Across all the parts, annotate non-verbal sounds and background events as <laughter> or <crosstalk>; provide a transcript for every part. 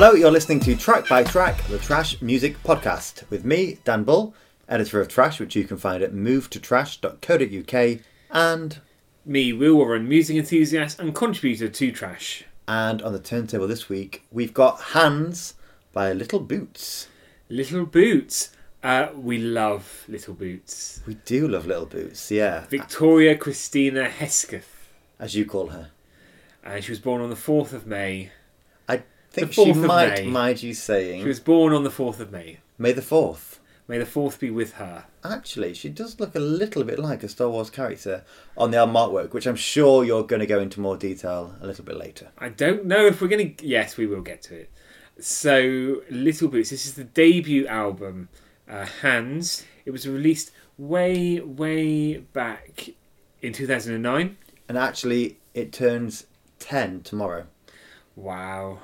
Hello, you're listening to Track by Track, the Trash Music Podcast, with me, Dan Bull, editor of Trash, which you can find at movetotrash.co.uk, and Me, Will Warren, music enthusiast and contributor to Trash. and on the turntable this week, we've got Hands by Little Boots. Little Boots. Uh, we love Little Boots. We do love Little Boots, yeah, Victoria Christina Hesketh. as you call her. And she was born on the 4th of May. I think The she 4th of might May. mind you saying She was born on the 4th of May. May the 4th. May the 4th be with her. Actually, she does look a little bit like a Star Wars character on the album artwork, which I'm sure you're going to go into more detail a little bit later. I don't know if we're going to. Yes, we will get to it. So, Little Boots. This is the debut album, uh, Hands. It was released way, way back in 2009. And actually, it turns 10 tomorrow. Wow.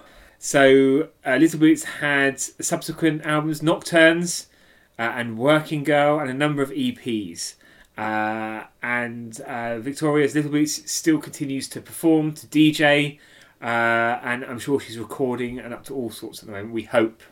So, uh, Little Boots had subsequent albums, Nocturnes uh, and Working Girl, and a number of EPs. Uh, and uh, Victoria's Little Boots still continues to perform, to DJ, uh, and I'm sure she's recording and up to all sorts at the moment. We hope.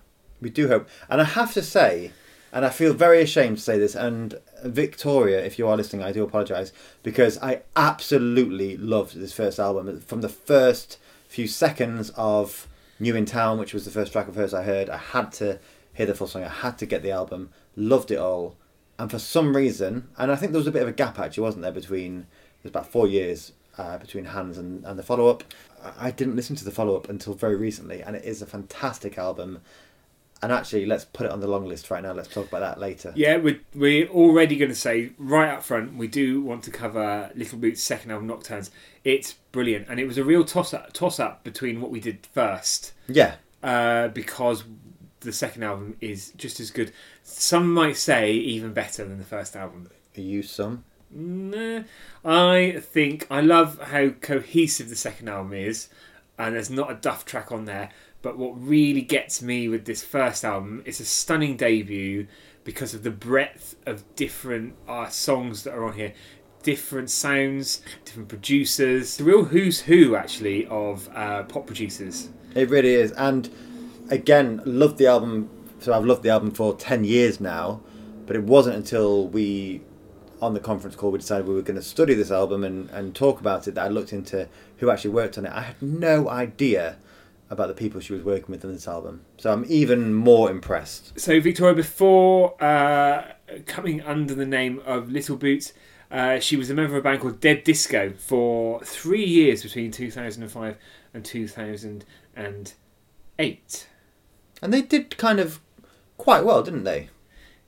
We do hope. And I have to say, and I feel very ashamed to say this, and Victoria, if you are listening, I do apologise, because I absolutely loved this first album. From the first few seconds of New in Town, which was the first track of hers I heard, I had to hear the full song, I had to get the album, loved it all. And for some reason, and I think there was a bit of a gap actually, wasn't there, between, there's about four years uh, between Hands and, and the follow up. I didn't listen to the follow up until very recently, and it is a fantastic album. And actually, let's put it on the long list right now. Let's talk about that later. Yeah, we're, we're already going to say right up front, we do want to cover Little Boots' second album, Nocturnes. It's brilliant, and it was a real toss up, toss up between what we did first. Yeah, uh, because the second album is just as good. Some might say even better than the first album. Are you some. Nah, I think I love how cohesive the second album is, and there's not a duff track on there. But what really gets me with this first album is a stunning debut because of the breadth of different uh, songs that are on here, different sounds, different producers. The real who's who actually of uh, pop producers. It really is. And again, loved the album. So I've loved the album for 10 years now. But it wasn't until we, on the conference call, we decided we were going to study this album and, and talk about it that I looked into who actually worked on it. I had no idea about the people she was working with on this album. So I'm even more impressed. So Victoria, before uh, coming under the name of Little Boots, uh, she was a member of a band called Dead Disco for three years between 2005 and 2008. And they did kind of quite well, didn't they?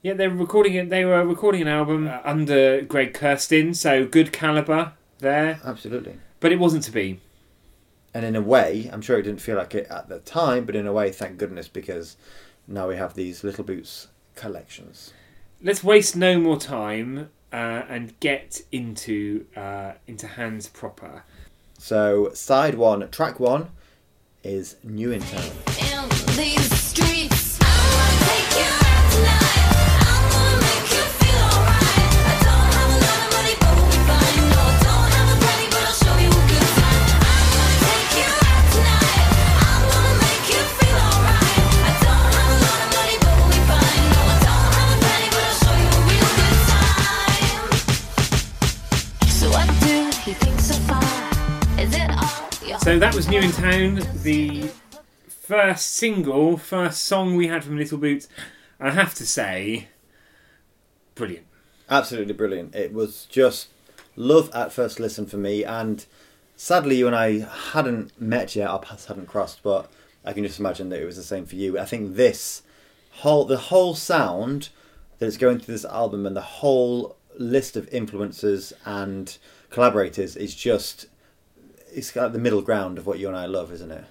Yeah, they were recording it. They were recording an album uh, under Greg Kurstin, so good caliber there. Absolutely. But it wasn't to be. And in a way, I'm sure it didn't feel like it at the time, but in a way, thank goodness, because now we have these Little Boots collections. Let's waste no more time uh, and get into uh, into hands proper. So, side one, track one is New in Town. So that was New in Town, the first single, first song we had from Little Boots. I have to say, brilliant. Absolutely brilliant. It was just love at first listen for me, and sadly, you and I hadn't met yet, our paths hadn't crossed, but I can just imagine that it was the same for you. I think this whole, the whole sound that is going through this album and the whole list of influences and collaborators is just, it's got the middle ground of what you and I love, isn't it?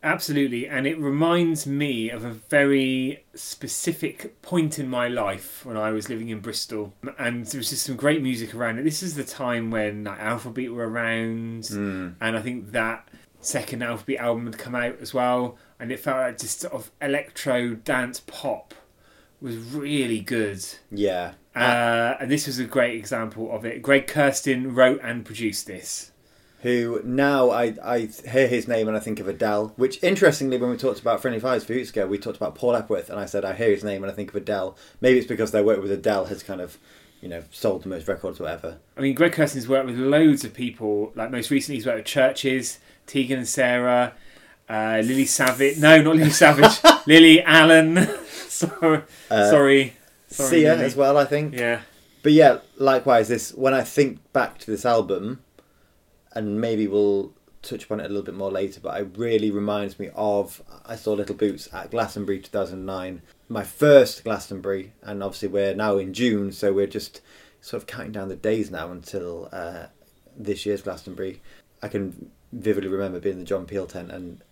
Absolutely, and it reminds me of a very specific point in my life when I was living in Bristol, and there was just some great music around it. This is the time when like, Alphabeat were around, and I think that second Alphabeat album had come out as well, and it felt like just sort of electro dance pop was really good. Yeah. Uh, and this was a great example of it. Greg Kurstin wrote and produced this. Who now I, I hear his name and I think of Adele. Which interestingly, when we talked about Friendly Fires a few weeks ago, we talked about Paul Epworth, and I said I hear his name and I think of Adele. Maybe it's because their work with Adele has kind of, you know, sold the most records or whatever. I mean, Greg Kurstin's worked with loads of people. Like most recently, he's worked with Chvrches, Tegan and Sara, uh, Lily Savage. No, not Lily Savage. <laughs> Lily Allen. <laughs> sorry, Uh, sorry, sorry. Sia Lily. as well, I think. Yeah. But yeah, likewise, this when I think back to this album, and maybe we'll touch upon it a little bit more later, but it really reminds me of I saw Little Boots at Glastonbury 2009, my first Glastonbury, and obviously we're now in June, so we're just sort of counting down the days now until uh, this year's Glastonbury. I can vividly remember being in the John Peel tent and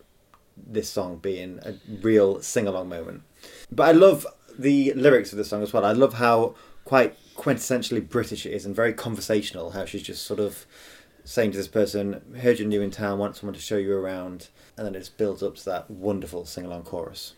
this song being a real sing along moment. But I love the lyrics of the song as well. I love how quite quintessentially British it is and very conversational. How she's just sort of saying to this person, "Heard you're new in town, want someone to show you around," and then it builds up to that wonderful sing along chorus.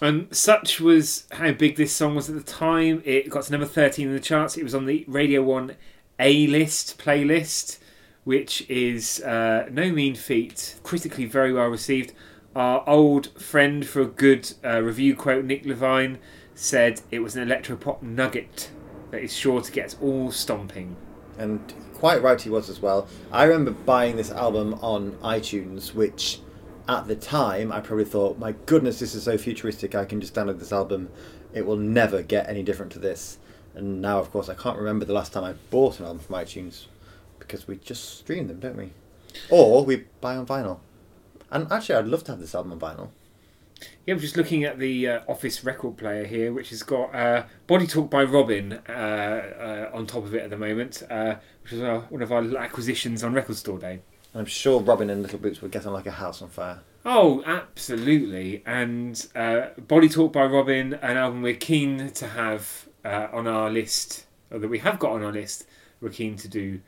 And such was how big this song was at the time. It got to number 13 in the charts. It was on the Radio 1 A list playlist, which is uh, no mean feat. Critically very well received. Our old friend for a good uh, review quote, Nick Levine, said it was an electropop nugget that is sure to get all stomping. and quite right he was as well. I remember buying this album on iTunes, which at the time I probably thought, my goodness, this is so futuristic. I can just download this album. It will never get any different to this. And now, of course, I can't remember the last time I bought an album from iTunes because we just stream them, don't we? Or we buy on vinyl. And actually, I'd love to have this album on vinyl. Yeah, I'm just looking at the uh, Office record player here, which has got uh, Body Talk by Robyn uh, uh, on top of it at the moment, uh, which is uh, one of our acquisitions on Record Store Day. I'm sure Robyn and Little Boots would get on like a house on fire. Oh, absolutely. And uh, Body Talk by Robyn, an album we're keen to have uh, on our list, or that we have got on our list, we're keen to do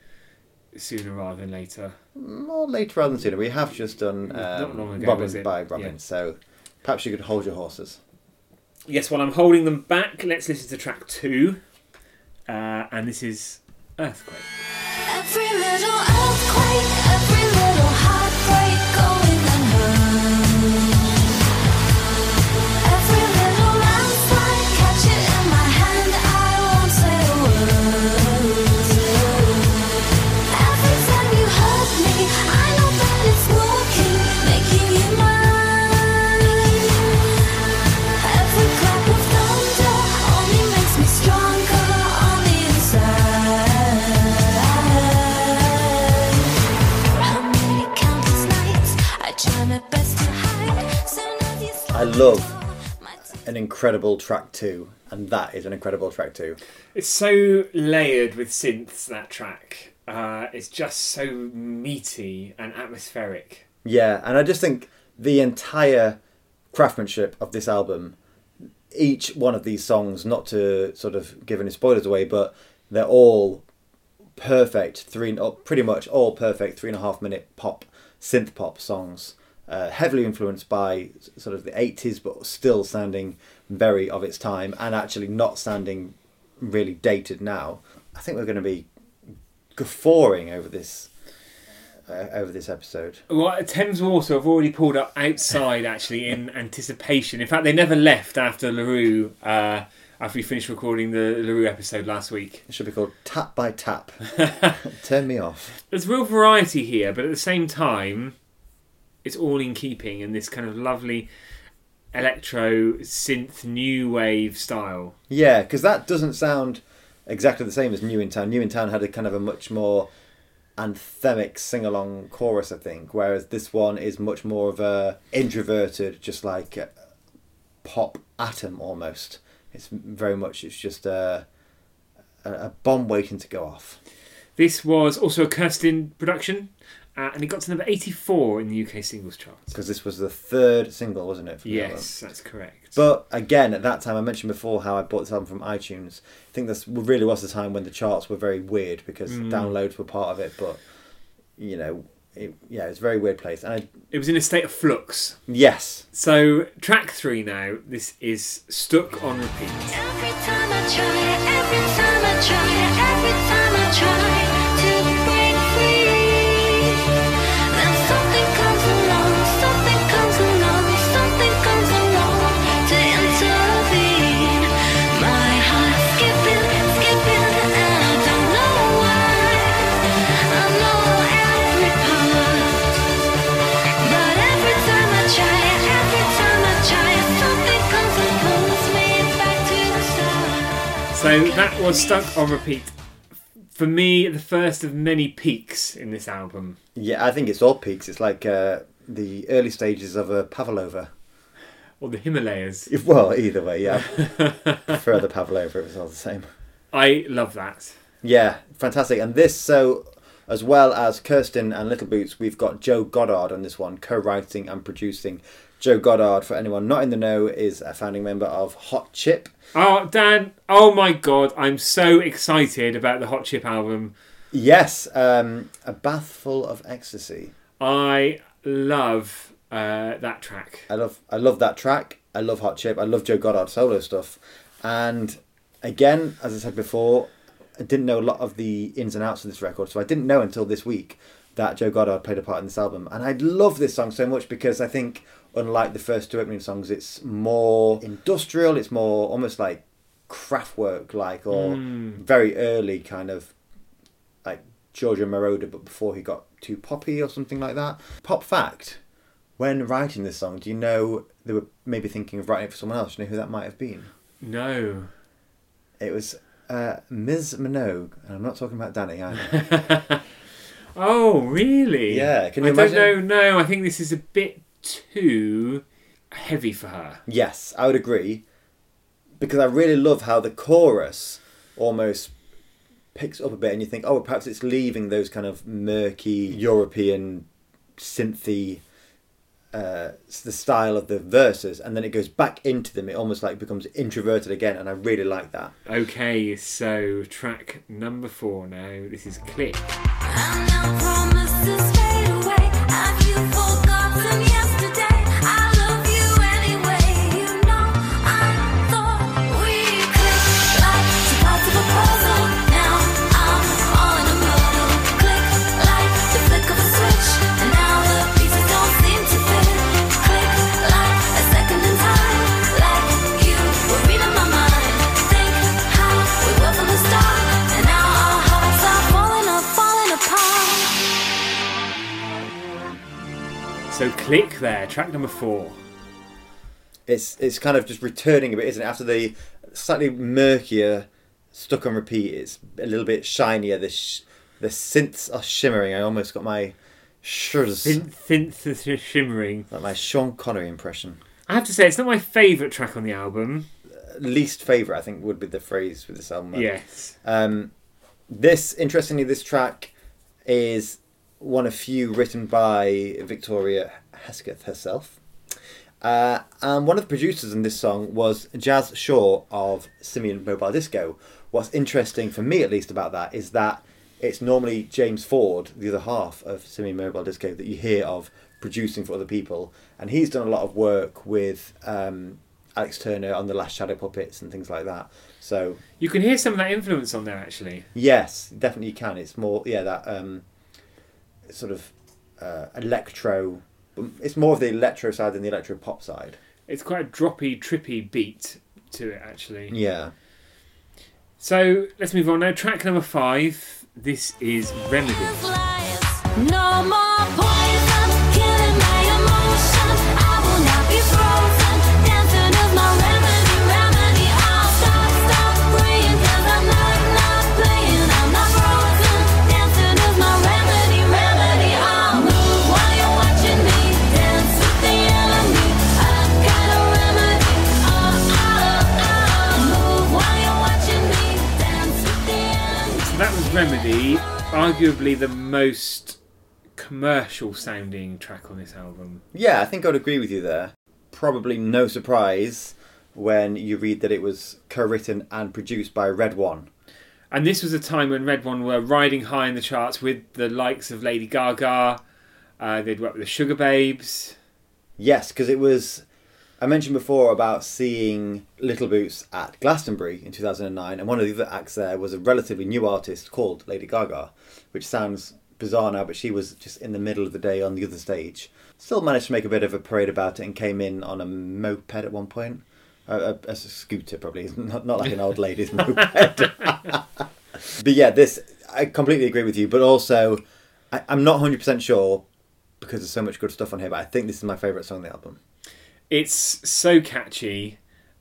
sooner rather than later. More later rather than sooner. We have just done Not um, long ago, Robyn by Robyn, Yeah. so perhaps you could hold your horses. Yes, while I'm holding them back, let's listen to track two. Uh, and this is Earthquake. I love an incredible track two, and that is an incredible track two. It's so layered with synths, that track. Uh, it's just so meaty and atmospheric. Yeah, and I just think the entire craftsmanship of this album, each one of these songs, not to sort of give any spoilers away, but they're all perfect three, pretty much all perfect three and a half minute pop, synth pop songs. Uh, heavily influenced by sort of the 80s, but still sounding very of its time and actually not sounding really dated now. I think we're going to be guffawing over this uh, over this episode. Well, Thames Water have already pulled up outside actually in <laughs> anticipation. In fact, they never left after La Roux, uh, after we finished recording the La Roux episode last week. It should be called Tap by Tap. <laughs> Turn me off. There's real variety here, but at the same time, it's all in keeping in this kind of lovely electro synth new wave style. Yeah, because that doesn't sound exactly the same as New in Town. New in Town had a kind of a much more anthemic sing along chorus, I think, whereas this one is much more of a introverted, just like a pop atom almost. It's very much, it's just a, a, a bomb waiting to go off. This was also a Kurstin production, uh, and it got to number 84 in the UK singles charts. Because this was the third single, wasn't it? from? Yes, that's correct. But again, at that time, I mentioned before how I bought this album from iTunes. I think this really was the time when the charts were very weird because downloads were part of it. But you know, it, yeah, it's a very weird place. And I, it was in a state of flux. yes, So, track three now. This is Stuck on Repeat. So that was stuck on repeat. For me, the first of many peaks in this album. Yeah, I think it's all peaks. It's like uh, the early stages of a Pavlova. Or the Himalayas. <laughs> Well, either way, yeah. the Pavlova, it was all the same. I love that. Yeah, fantastic. And this, so as well as Kurstin and Little Boots, we've got Joe Goddard on this one, co-writing and producing. Joe Goddard, for anyone not in the know, is a founding member of Hot Chip. Oh, Dan, oh my god, I'm so excited about the Hot Chip album. Yes, um, a bath full of ecstasy. I love uh, that track. I love, I love that track. I love Hot Chip. I love Joe Goddard solo stuff. And again, as I said before, I didn't know a lot of the ins and outs of this record, so I didn't know until this week that Joe Goddard played a part in this album. And I love this song so much because I think, unlike the first two opening songs, it's more industrial. It's more almost like Kraftwerk, like or hmm. very early kind of like Giorgio Moroder, but before he got too poppy or something like that. Pop fact: when writing this song, do you know they were maybe thinking of writing it for someone else? Do you know who that might have been? No. It was uh, Ms. Minogue, and I'm not talking about Dannii either. <laughs> Oh, really? Yeah, can you I don't know. No, I think this is a bit too heavy for her. yes, I would agree, because I really love how the chorus almost picks up a bit, and you think, oh, perhaps it's leaving those kind of murky European synthy. Uh, the style of the verses, and then it goes back into them. It almost like becomes introverted again, and I really like that. Okay, so track number four now. This is Click. Click there, track number four. it's it's kind of just returning a bit, isn't it? After the slightly murkier stuck on repeat, it's a little bit shinier. The sh- the synths are shimmering. I almost got my shurs Synths synth shimmering. like my Sean Connery impression. I have to say, it's not my favourite track on the album. Least favorite, I think, would be the phrase with this album. Yes. Um, this interestingly, this track is one of few written by Victoria Hesketh herself. Uh, and one of the producers in this song was Jas Shaw of Simian Mobile Disco. What's interesting for me, at least, about that is that it's normally James Ford, the other half of Simian Mobile Disco, that you hear of producing for other people. And he's done a lot of work with um, Alex Turner on The Last Shadow Puppets and things like that. So You can hear some of that influence on there, actually. Yes, definitely you can. It's more yeah that um, sort of uh, electro. It's more of the electro side than the electro pop side. It's quite a droppy, trippy beat to it, actually. Yeah. So let's move on now. Track number five. This is Remedy. No Remedy, arguably the most commercial sounding track on this album. Yeah, I think I'd agree with you there. Probably no surprise when you read that it was co-written and produced by RedOne. And this was a time when RedOne were riding high in the charts with the likes of Lady Gaga. Uh, they'd worked with the Sugababes. Yes, because it was. I mentioned before about seeing Little Boots at Glastonbury in 2009, and one of the other acts there was a relatively new artist called Lady Gaga, which sounds bizarre now, but she was just in the middle of the day on the other stage. Still managed to make a bit of a parade about it and came in on a moped at one point. A, a, a scooter, probably, <laughs> not, not like an old lady's <laughs> moped. <laughs> but yeah, this, I completely agree with you, but also, I, I'm not 100% sure because there's so much good stuff on here, but I think this is my favourite song on the album. It's so catchy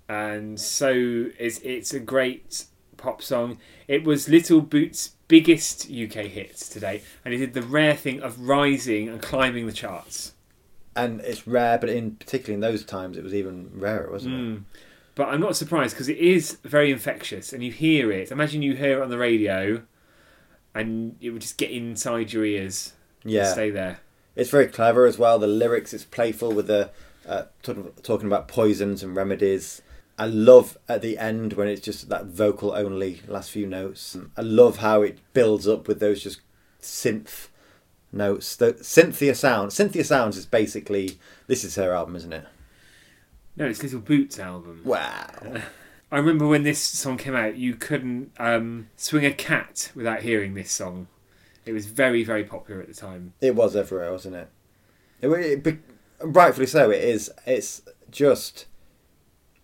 and so it's, it's a great pop song. It was Little Boots' biggest UK hit today, and it did the rare thing of rising and climbing the charts. And it's rare, but in particularly in those times, it was even rarer, wasn't Mm. But I'm not surprised because it is very infectious, and you hear it. Imagine you hear it on the radio, and it would just get inside your ears, it? and Yeah, stay there. it's very clever as well. The lyrics, it's playful with the uh, talking, talking about poisons and remedies. I love at the end when it's just that vocal only last few notes. I love how it builds up with those just synth notes. The Cynthia Sounds. Cynthia Sounds is basically this is her album, isn't it? No, it's Little Boots album. Wow. <laughs> I remember when this song came out, you couldn't um, swing a cat without hearing this song. It was very, very popular at the time. It was everywhere, wasn't it? It, it, rightfully so. It is. It's just.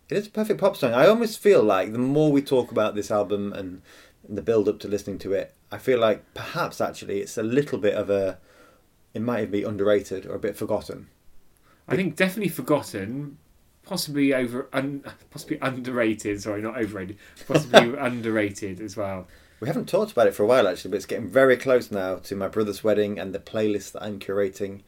It is a perfect pop song. I almost feel like the more we talk about this album and the build up to listening to it, I feel like perhaps actually it's a little bit of a. It might be underrated or a bit forgotten. I think definitely forgotten, possibly over, un, possibly underrated. Sorry, not overrated. Possibly <laughs> underrated as well. We haven't talked about it for a while actually, but it's getting very close now to my brother's wedding and the playlist that I'm curating.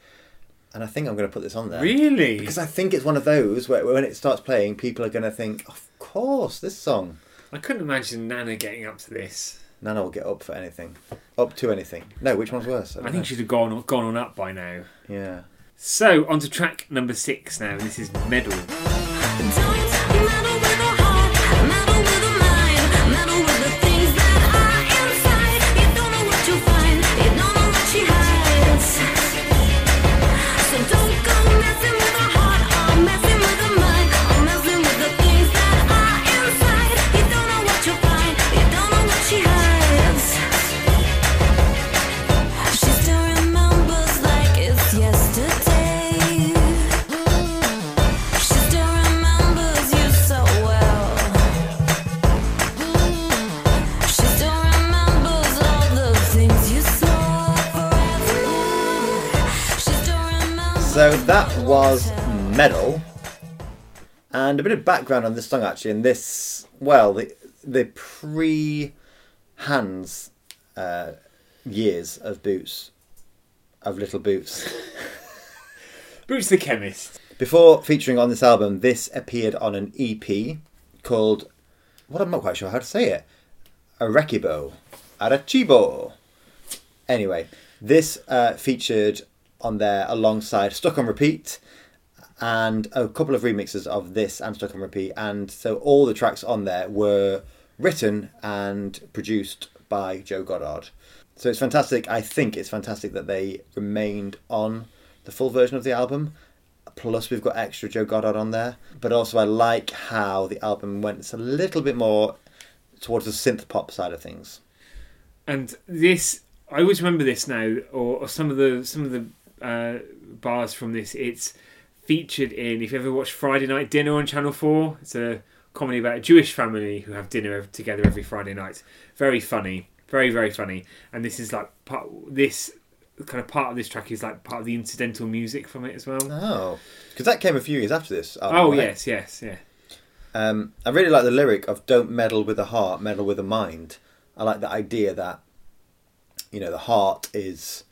And I think I'm going to put this on there. Really? Because I think it's one of those where when it starts playing, people are going to think, of course, this song. I couldn't imagine Nana getting up to this. Nana will get up for anything. Up to anything. No, which one's worse? I don't think know. she'd have gone gone on up by now. Yeah. So on to track number six now. This is Meddle. That was Meddle. And a bit of background on this song actually. And this, well, the, the pre hands uh, years of Boots, of Little Boots. <laughs> Boots the Chemist. Before featuring on this album, this appeared on an EP called, what I'm not quite sure how to say it, Arequibo, Arecibo. Anyway, this uh, featured on there alongside Stuck on Repeat and a couple of remixes of this and Stuck on Repeat. And so all the tracks on there were written and produced by Joe Goddard. So it's fantastic. I think it's fantastic that they remained on the full version of the album. Plus, we've got extra Joe Goddard on there. But also, I like how the album went a little bit more towards the synth pop side of things. And this, I always remember this now, or, or some of the some of the uh, bars from this. It's featured in. If you ever watched Friday Night Dinner on Channel Four, it's a comedy about a Jewish family who have dinner together every Friday night. Very funny, very very funny. And this is like part. This kind of part of this track is like part of the incidental music from it as well. Oh, because that came a few years after this. Album, Oh right? yes, yes, yeah. Um, I really like the lyric of "Don't meddle with the heart, meddle with the mind." I like the idea that you know the heart is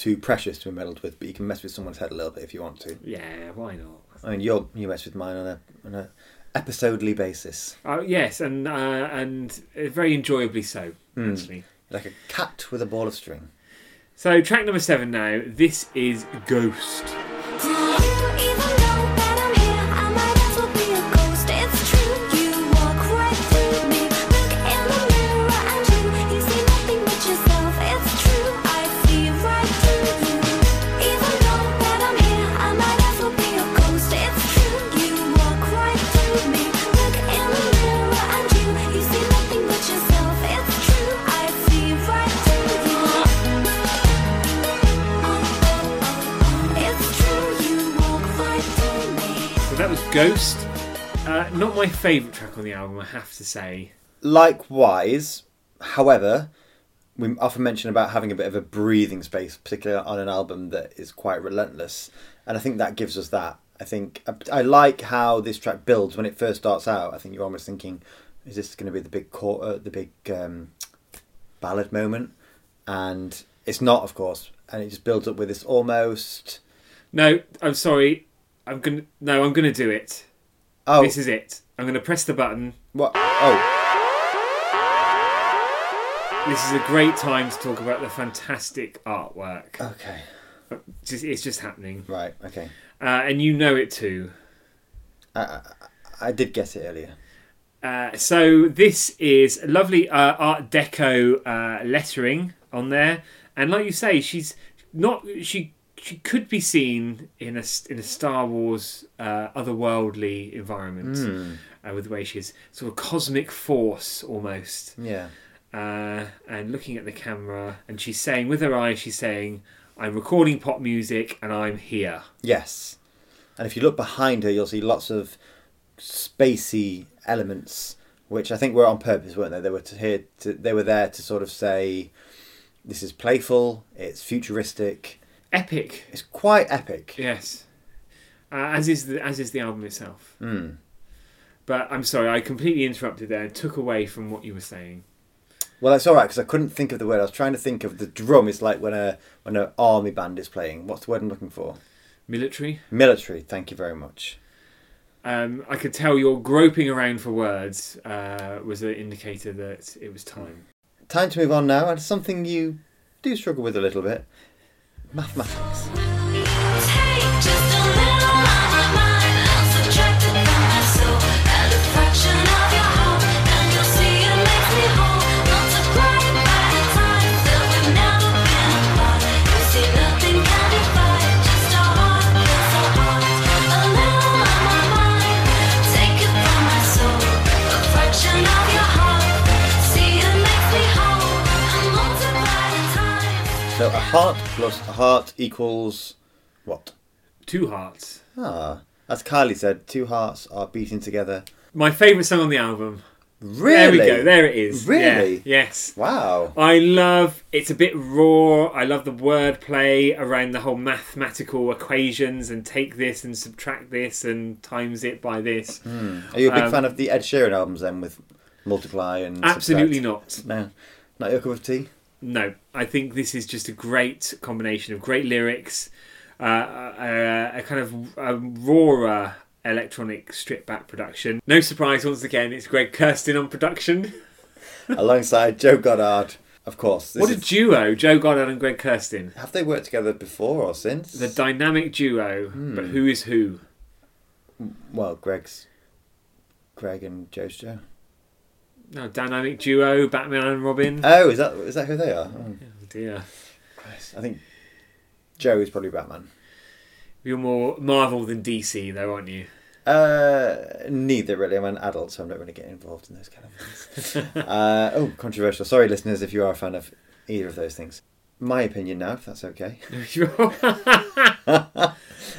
too precious to be meddled with, but you can mess with someone's head a little bit if you want to. Yeah, why not? I mean, you you mess with mine on a on a episodely basis, Uh, yes, and uh, and very enjoyably so. Hmm. Actually. like a cat with a ball of string. So track number seven now. This is Ghost. Ghost. Uh, not my favourite track on the album, I have to say. Likewise, however, we often mention about having a bit of a breathing space, particularly on an album that is quite relentless, and I think that gives us that. I think I, I like how this track builds when it first starts out. I think you're almost thinking, is this going to be the big cor- uh, the big um, ballad moment? And it's not, of course, and it just builds up with this almost. No, I'm sorry. I'm gonna no, I'm gonna do it. Oh, This is it. I'm gonna press the button. what? Oh, This is a great time to talk about the fantastic artwork. okay, Just, it's just happening, right, okay. uh, and you know it too. I, I, I did guess it earlier. Uh, so this is lovely uh, Art Deco uh, lettering on there, and like you say, she's not she she could be seen in a in a Star Wars uh, otherworldly environment uh, with the way she's sort of cosmic force almost. Yeah, uh, and looking at the camera, and she's saying with her eyes, she's saying, "I'm recording pop music, and I'm here." yes. And if you look behind her, you'll see lots of spacey elements, which I think were on purpose, weren't they? They were to here. To, they were there to sort of say, "This is playful. It's futuristic. Epic, It's quite epic." yes, uh, as is the as is the album itself. Mm. But I'm sorry, I completely interrupted there and took away from what you were saying. Well, that's all right because I couldn't think of the word. I was trying to think of the drum. Is like when a when an army band is playing. What's the word I'm looking for? Military. Military. Thank you very much. Um, I could tell your groping around for words uh, was an indicator that it was time. Time to move on now, and something you do struggle with a little bit: mathematics. Take just a little heart plus heart equals what? Two hearts. Ah, as Kylie said, two hearts are beating together. My favourite song on the album. Really? There we go. There it is. Really? Yeah, yes. Wow. I love it's a bit raw. I love the wordplay around the whole mathematical equations and take this and subtract this and times it by this. Are you a big Um, fan of the Ed Sheeran albums then, with Multiply and Absolutely Subtract? not. No, not your cup of tea. No, I think this is just a great combination of great lyrics, uh, a, a kind of a rawer electronic stripped back production. No surprise, once again, it's Greg Kurstin on production. <laughs> alongside Joe Goddard, of course. What a is- duo, Joe Goddard and Greg Kurstin. have they worked together before or since? The dynamic duo, hmm. but who is who? well, Greg's Greg and Joe's Joe. No, dynamic duo, Batman and Robin. Oh, is that is that who they are? Oh, Oh dear. Christ. I think Joe is probably Batman. You're more Marvel than DC, though, aren't you? Uh, neither really. I'm an adult, so I'm not really get involved in those kind of things. <laughs> uh, oh, controversial. Sorry, listeners, if you are a fan of either of those things. My opinion now, if that's okay. <laughs> <laughs>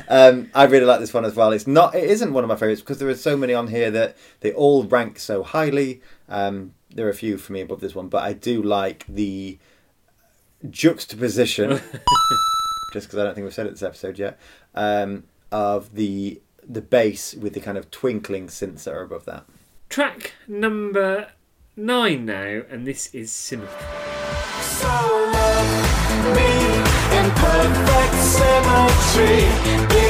Um, I really like this one as well. It's not. It isn't one of my favorites because there are so many on here that they all rank so highly. Um, there are a few for me above this one, but I do like the juxtaposition. <laughs> just because I don't think we've said it this episode yet. Um, of the the bass with the kind of twinkling synths that are above that. Track number nine now, and this is Symmetry. So love me in perfect symmetry.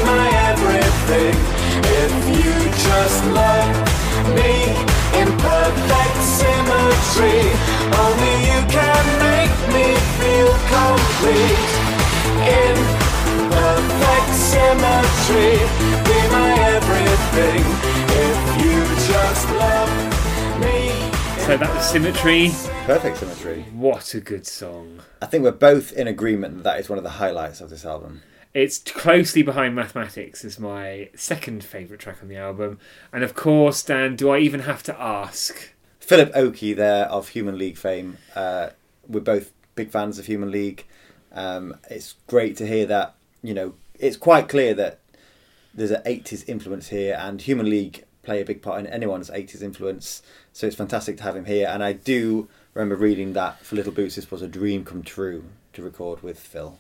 Be my everything. If you just love me in perfect symmetry, only you can make me feel complete. In perfect symmetry, be my everything. If you just love me. So that was Symmetry. Perfect symmetry. What a good song. I think we're both in agreement that that is one of the highlights of this album. It's closely behind Mathematics as my second favourite track on the album. And of course, Dan, do I even have to ask? Philip Oakey there of Human League fame. Uh, we're both big fans of Human League. Um, it's great to hear that. You know, it's quite clear that there's an 80s influence here, and Human League play a big part in anyone's 80s influence. So it's fantastic to have him here. And I do remember reading that for Little Boots, this was a dream come true to record with Phil.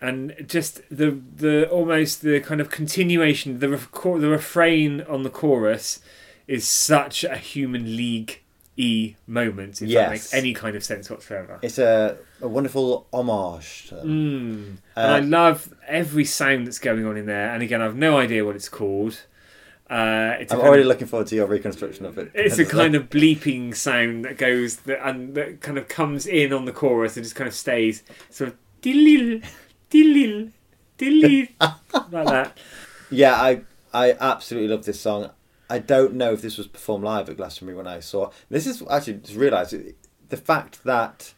And just the the almost the kind of continuation the the refrain on the chorus is such a human league e moment. If Yes. that makes any kind of sense whatsoever. It's a, a wonderful homage. To them. Mm. Uh, and I love every sound that's going on in there. And again, I've no idea what it's called. Uh, it's I'm already of- looking forward to your reconstruction of it. It's a <laughs> kind of bleeping sound that goes that, and that kind of comes in on the chorus and just kind of stays sort of dilil, dilil, <laughs> like that. Yeah, I I absolutely love this song. I don't know if this was performed live at Glastonbury when I saw. This is actually just realised the fact that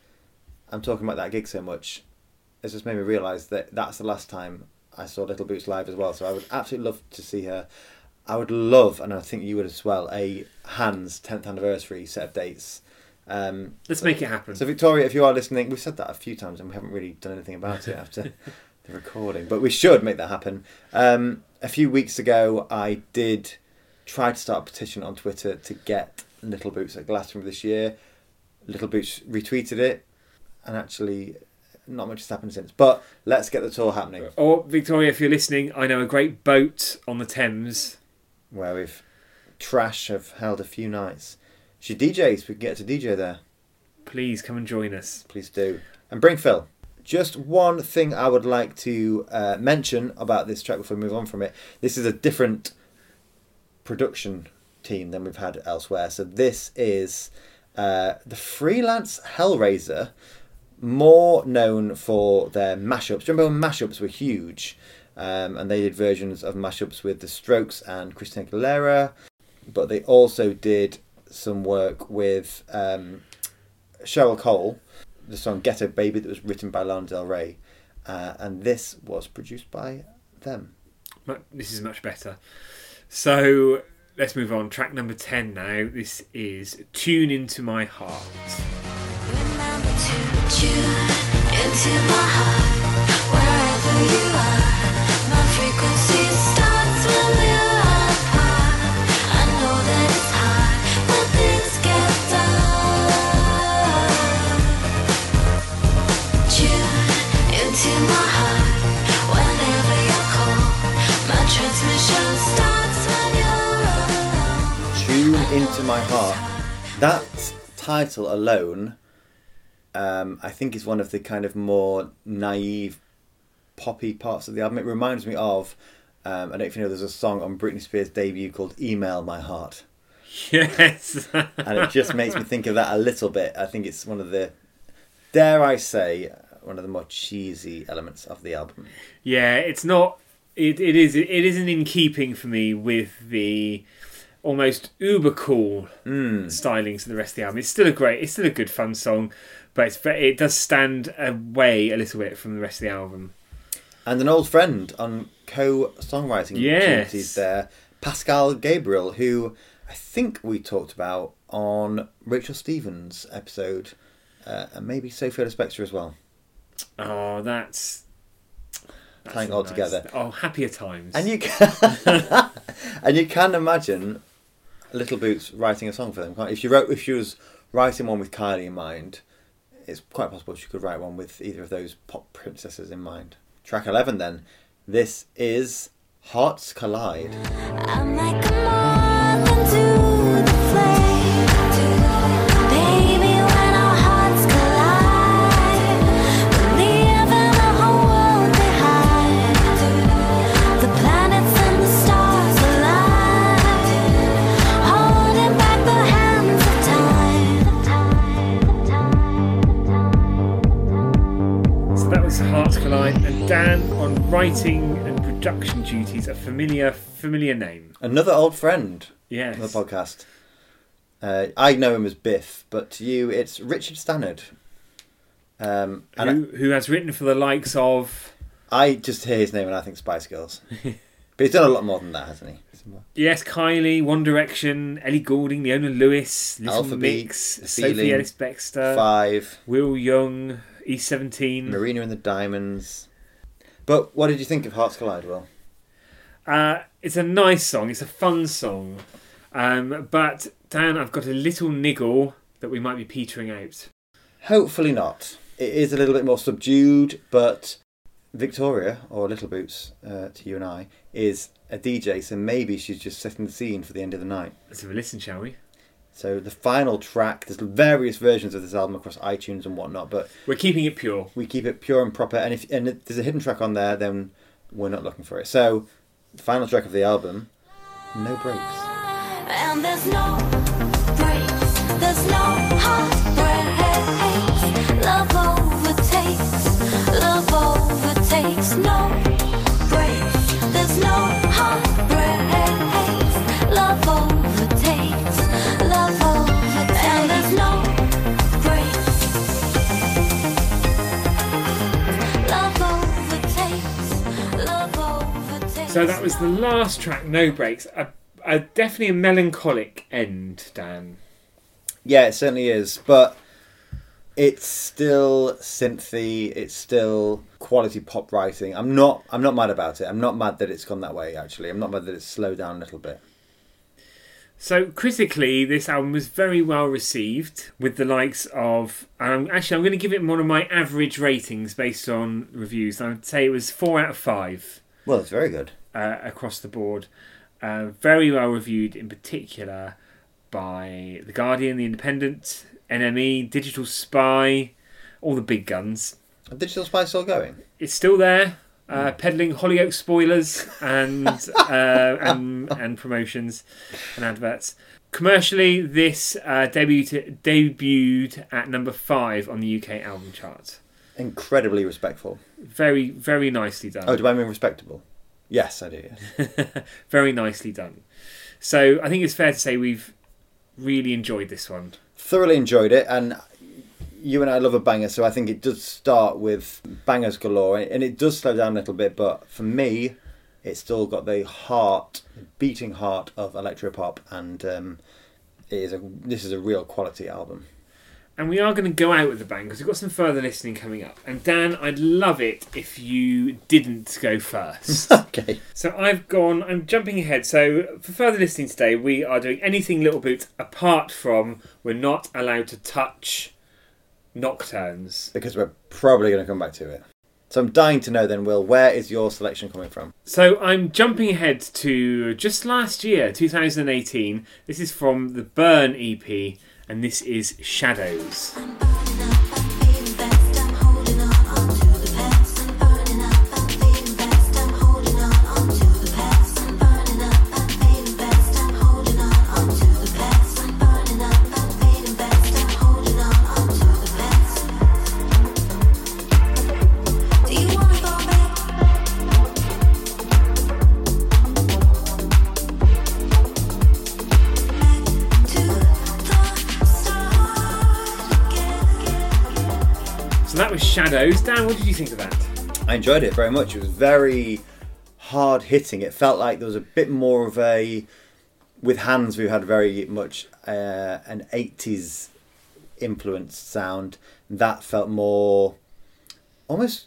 I'm talking about that gig so much has just made me realise that that's the last time I saw Little Boots live as well. So I would absolutely love to see her. I would love, and I think you would as well, a Hands 10th anniversary set of dates. Um, Let's make it happen. so Victoria, if you are listening, we've said that a few times and we haven't really done anything about it after <laughs> the recording, but we should make that happen. Um, a few weeks ago, I did try to start a petition on Twitter to get Little Boots at Glastonbury this year. Little Boots retweeted it, and actually, not much has happened since. But let's get the tour happening, Or Victoria, if you're listening, I know a great boat on the Thames. where we've trash have held a few nights. She DJs, we can get to DJ there. Please come and join us. please do. And bring Phil. Just one thing I would like to uh, mention about this track before we move on from it. This is a different production team than we've had elsewhere. So this is uh, the freelance Hellraiser, more known for their mashups. Do you remember when mashups were huge? Um, and they did versions of mashups with The Strokes and Christina Aguilera, but they also did some work with um, Cheryl Cole, the song Ghetto Baby that was written by Lana Del Rey, uh, and this was produced by them. Mu- This is much better. So let's move on. Track number 10 now. This is Tune Into My Heart. Remember to tune into my heart wherever you are. Into my heart. That title alone, um, I think, is one of the kind of more naive, poppy parts of the album. It reminds me of. Um, I don't know if you know, there's a song on Britney Spears' debut called "Email My Heart." Yes. <laughs> and it just makes me think of that a little bit. I think it's one of the, dare I say, one of the more cheesy elements of the album. yeah, it's not. It, it is. It isn't in keeping for me with the almost uber cool styling of the rest of the album. It's still a great. It's still a good fun song, but it's it does stand away a little bit from the rest of the album. And an old friend on co-songwriting Yes. opportunities there, Pascal Gabriel, who I think we talked about on Rachel Stevens' episode, uh, and maybe Sophia the Spectre as well. Oh, that's. playing all nice- together. Oh, happier times. And you can, <laughs> and you can imagine Little Boots writing a song for them. If she wrote, if she was writing one with Kylie in mind, it's quite possible she could write one with either of those pop princesses in mind. Track eleven, then. This is Hearts Collide. Dan on writing and production duties. A familiar, familiar name. Another old friend Yes. on the podcast. Uh, I know him as Biff, but to you, it's Richard Stannard. Um, and Who, who has written for the likes of I, just hear his name and I think Spice Girls. <laughs> but he's done a lot more than that, hasn't he? yes, Kylie, One Direction, Ellie Goulding, Leona Lewis, Little Alpha Mix, Beat, Sophie Ellis Bextor, Five, Will Young, E17. Marina and the Diamonds. But what did you think of Hearts Collide, Will? Uh, it's a nice song. It's a fun song. Um, but Dan, I've got a little niggle that we might be petering out. Hopefully not. It is a little bit more subdued, but Victoria, or Little Boots uh, to you and I, is a DJ, so maybe she's just setting the scene for the end of the night. Let's have a listen, shall we? So the final track, there's various versions of this album across iTunes and whatnot, but We're keeping it pure. we keep it pure and proper. And if and if there's a hidden track on there, then we're not looking for it. So the final track of the album, No Breaks. And there's no breaks, there's no heartbreaks. Love overtakes, love overtakes. No So that was the last track, No Breaks. A, a definitely a melancholic end, Dan. Yeah, it certainly is, but it's still synthy. It's still quality pop writing. I'm not. I'm not mad about it. I'm not mad that it's gone that way. Actually, I'm not mad that it's slowed down a little bit. So critically, this album was very well received with the likes of. Um, actually, I'm going to give it one of my average ratings based on reviews. I would say it was four out of five Well, it's very good. uh, across the board. Uh, very well reviewed, in particular by the Guardian, the Independent, NME, Digital Spy, all the big guns. Are Digital Spy still going? It's still there, uh, peddling Hollyoaks spoilers and, uh, and and promotions and adverts. Commercially, this uh, debuted debuted at number five on the UK album chart. Incredibly respectful. Very very nicely done. Oh, do I mean respectable? Yes, I do. Yes. <laughs> very nicely done. So I think it's fair to say we've really enjoyed this one. Thoroughly enjoyed it, and you and I love a banger, so I think it does start with bangers galore, and it does slow down a little bit. But for me, it's still got the heart, beating heart of electropop, and um, it is a this is a real quality album. And we are going to go out with a bang because we've got some further listening coming up. And Dan, I'd love it if you didn't go first. <laughs> Okay. So I've gone, I'm jumping ahead. So for further listening today, we are doing anything Little Boots apart from we're not allowed to touch Nocturnes. because we're probably going to come back to it. So I'm dying to know then, Will, where is your selection coming from? So I'm jumping ahead to just last year, 2018. This is from the Burn EP, and this is Shadows. Shadows. Dan, what did you think of that? I enjoyed it very much. It was very hard hitting. It felt like there was a bit more of a. With Hands, we had very much uh, an 80s influenced sound. That felt more. Almost.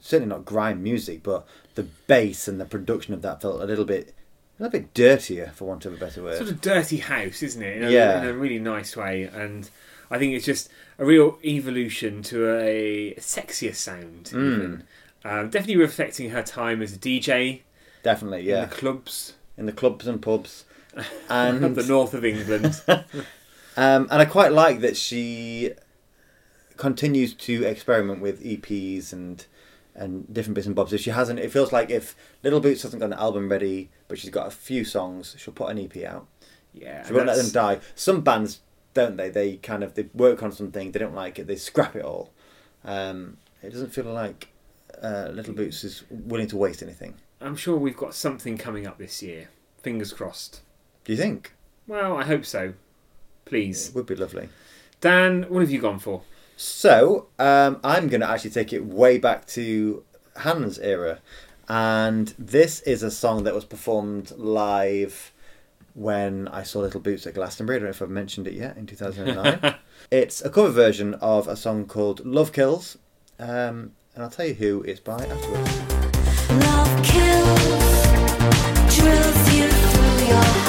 Certainly not grime music, but the bass and the production of that felt a little bit. A little bit dirtier, for want of a better word. Sort of dirty house, isn't it? In a, Yeah. in a really nice way. And I think it's just a real evolution to a sexier sound, even. Um, definitely reflecting her time as a DJ Definitely, in yeah. the clubs In the clubs and pubs. <laughs> And the north of England. <laughs> Um, and I quite like that she continues to experiment with EPs and and different bits and bobs. If she hasn't, it feels like if Little Boots hasn't got an album ready, but she's got a few songs, she'll put an EP out. yeah. She won't let them die. Some bands don't they? They kind of they work on something, they don't like it, they scrap it all. Um, it doesn't feel like uh, Little Boots is willing to waste anything. I'm sure we've got something coming up this year. Fingers crossed. Do you think? Well, I hope so. Please. It would be lovely. Dan, what have you gone for? So um, I'm going to actually take it way back to Hands era, and this is a song that was performed live when I saw Little Boots at Glastonbury. I don't know if I've mentioned it yet in 2009. <laughs> it's a cover version of a song called "Love Kills," um, and I'll tell you who it's by afterwards. Love kills, drills you through your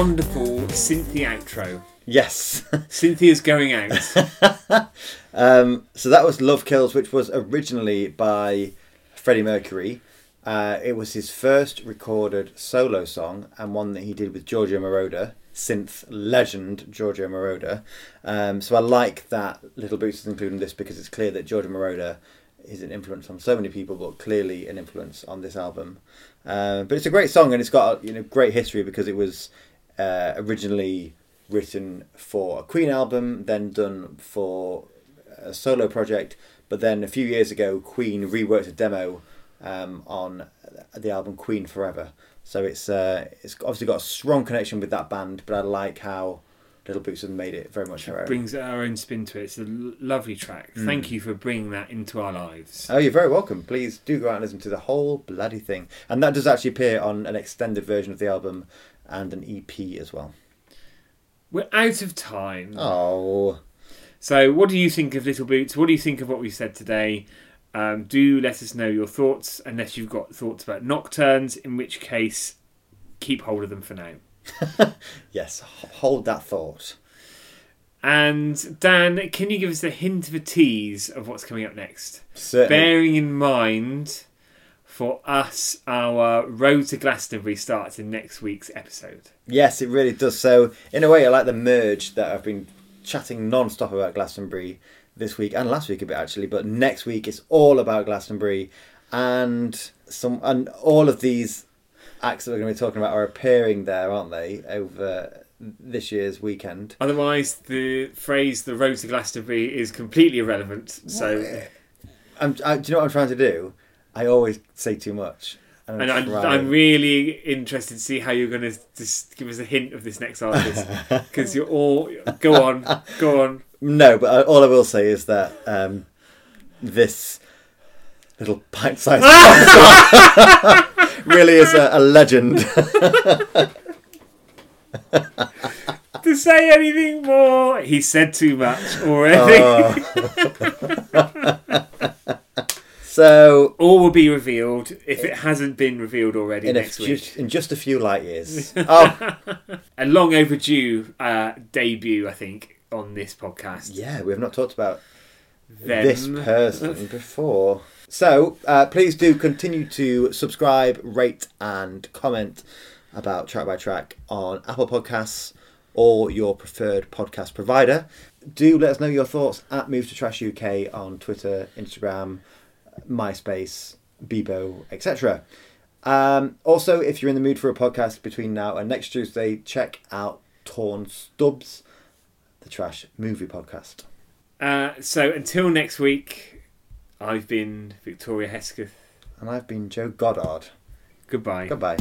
wonderful Cynthia outro. Yes. <laughs> Cynthia's going out. <laughs> Um, so that was Love Kills, which was originally by Freddie Mercury. Uh, it was his first recorded solo song and one that he did with Giorgio Moroder, synth legend Giorgio Moroder. Um, so I like that Little Boots is including this because it's clear that Giorgio Moroder is an influence on so many people, but clearly an influence on this album. Uh, but it's a great song and it's got you know great history because it was uh, originally written for a Queen album, then done for a solo project, but then a few years ago, Queen reworked a demo um, on the album Queen Forever. So it's uh, it's obviously got a strong connection with that band, but I like how Little Boots have made it very much their own. Brings our own spin to it. It's a l- lovely track. Thank you for bringing that into our lives. Oh, you're very welcome. Please do go out and listen to the whole bloody thing. And that does actually appear on an extended version of the album and an EP as well. We're out of time. Oh, So, what do you think of Little Boots? What do you think of what we said today? Um, do let us know your thoughts, unless you've got thoughts about Nocturnes, in which case, keep hold of them for now. <laughs> yes, hold that thought. And Dan, can you give us a hint of a tease of what's coming up next? Certainly. Bearing in mind, for us, our road to Glastonbury starts in next week's episode. Yes, it really does. So, in a way, I like the merge that I've been chatting non-stop about Glastonbury this week and last week a bit actually, but next week it's all about Glastonbury and some and all of these acts that we're going to be talking about are appearing there, aren't they, over this year's weekend? Otherwise, the phrase "the road to Glastonbury" is completely irrelevant. So, I'm, I, do you know what I'm trying to do? I always say too much. And I'm. I'm really interested to see how you're going to just give us a hint of this next artist <laughs> because you're all go on, go on. No, but I, all I will say is that um, this little pint-sized <laughs> <laughs> really is a, a legend. To say anything more, he said too much already. Oh. So, All will be revealed if it hasn't been revealed already in, next week. just, in just a few light years. <laughs> Oh, A long overdue uh, debut, I think, on this podcast. yeah, we have not talked about Them. this person <laughs> before. So, uh, please do continue to subscribe, rate, and comment about Track by Track on Apple Podcasts or your preferred podcast provider. Do let us know your thoughts at Move to Trash UK on Twitter, Instagram, MySpace, Bebo, etc. Um, also, if you're in the mood for a podcast between now and next Tuesday, check out Torn Stubbs, the Trash Movie Podcast. Uh, so until next week, I've been Victoria Hesketh. And I've been Joe Goddard. Goodbye. Goodbye.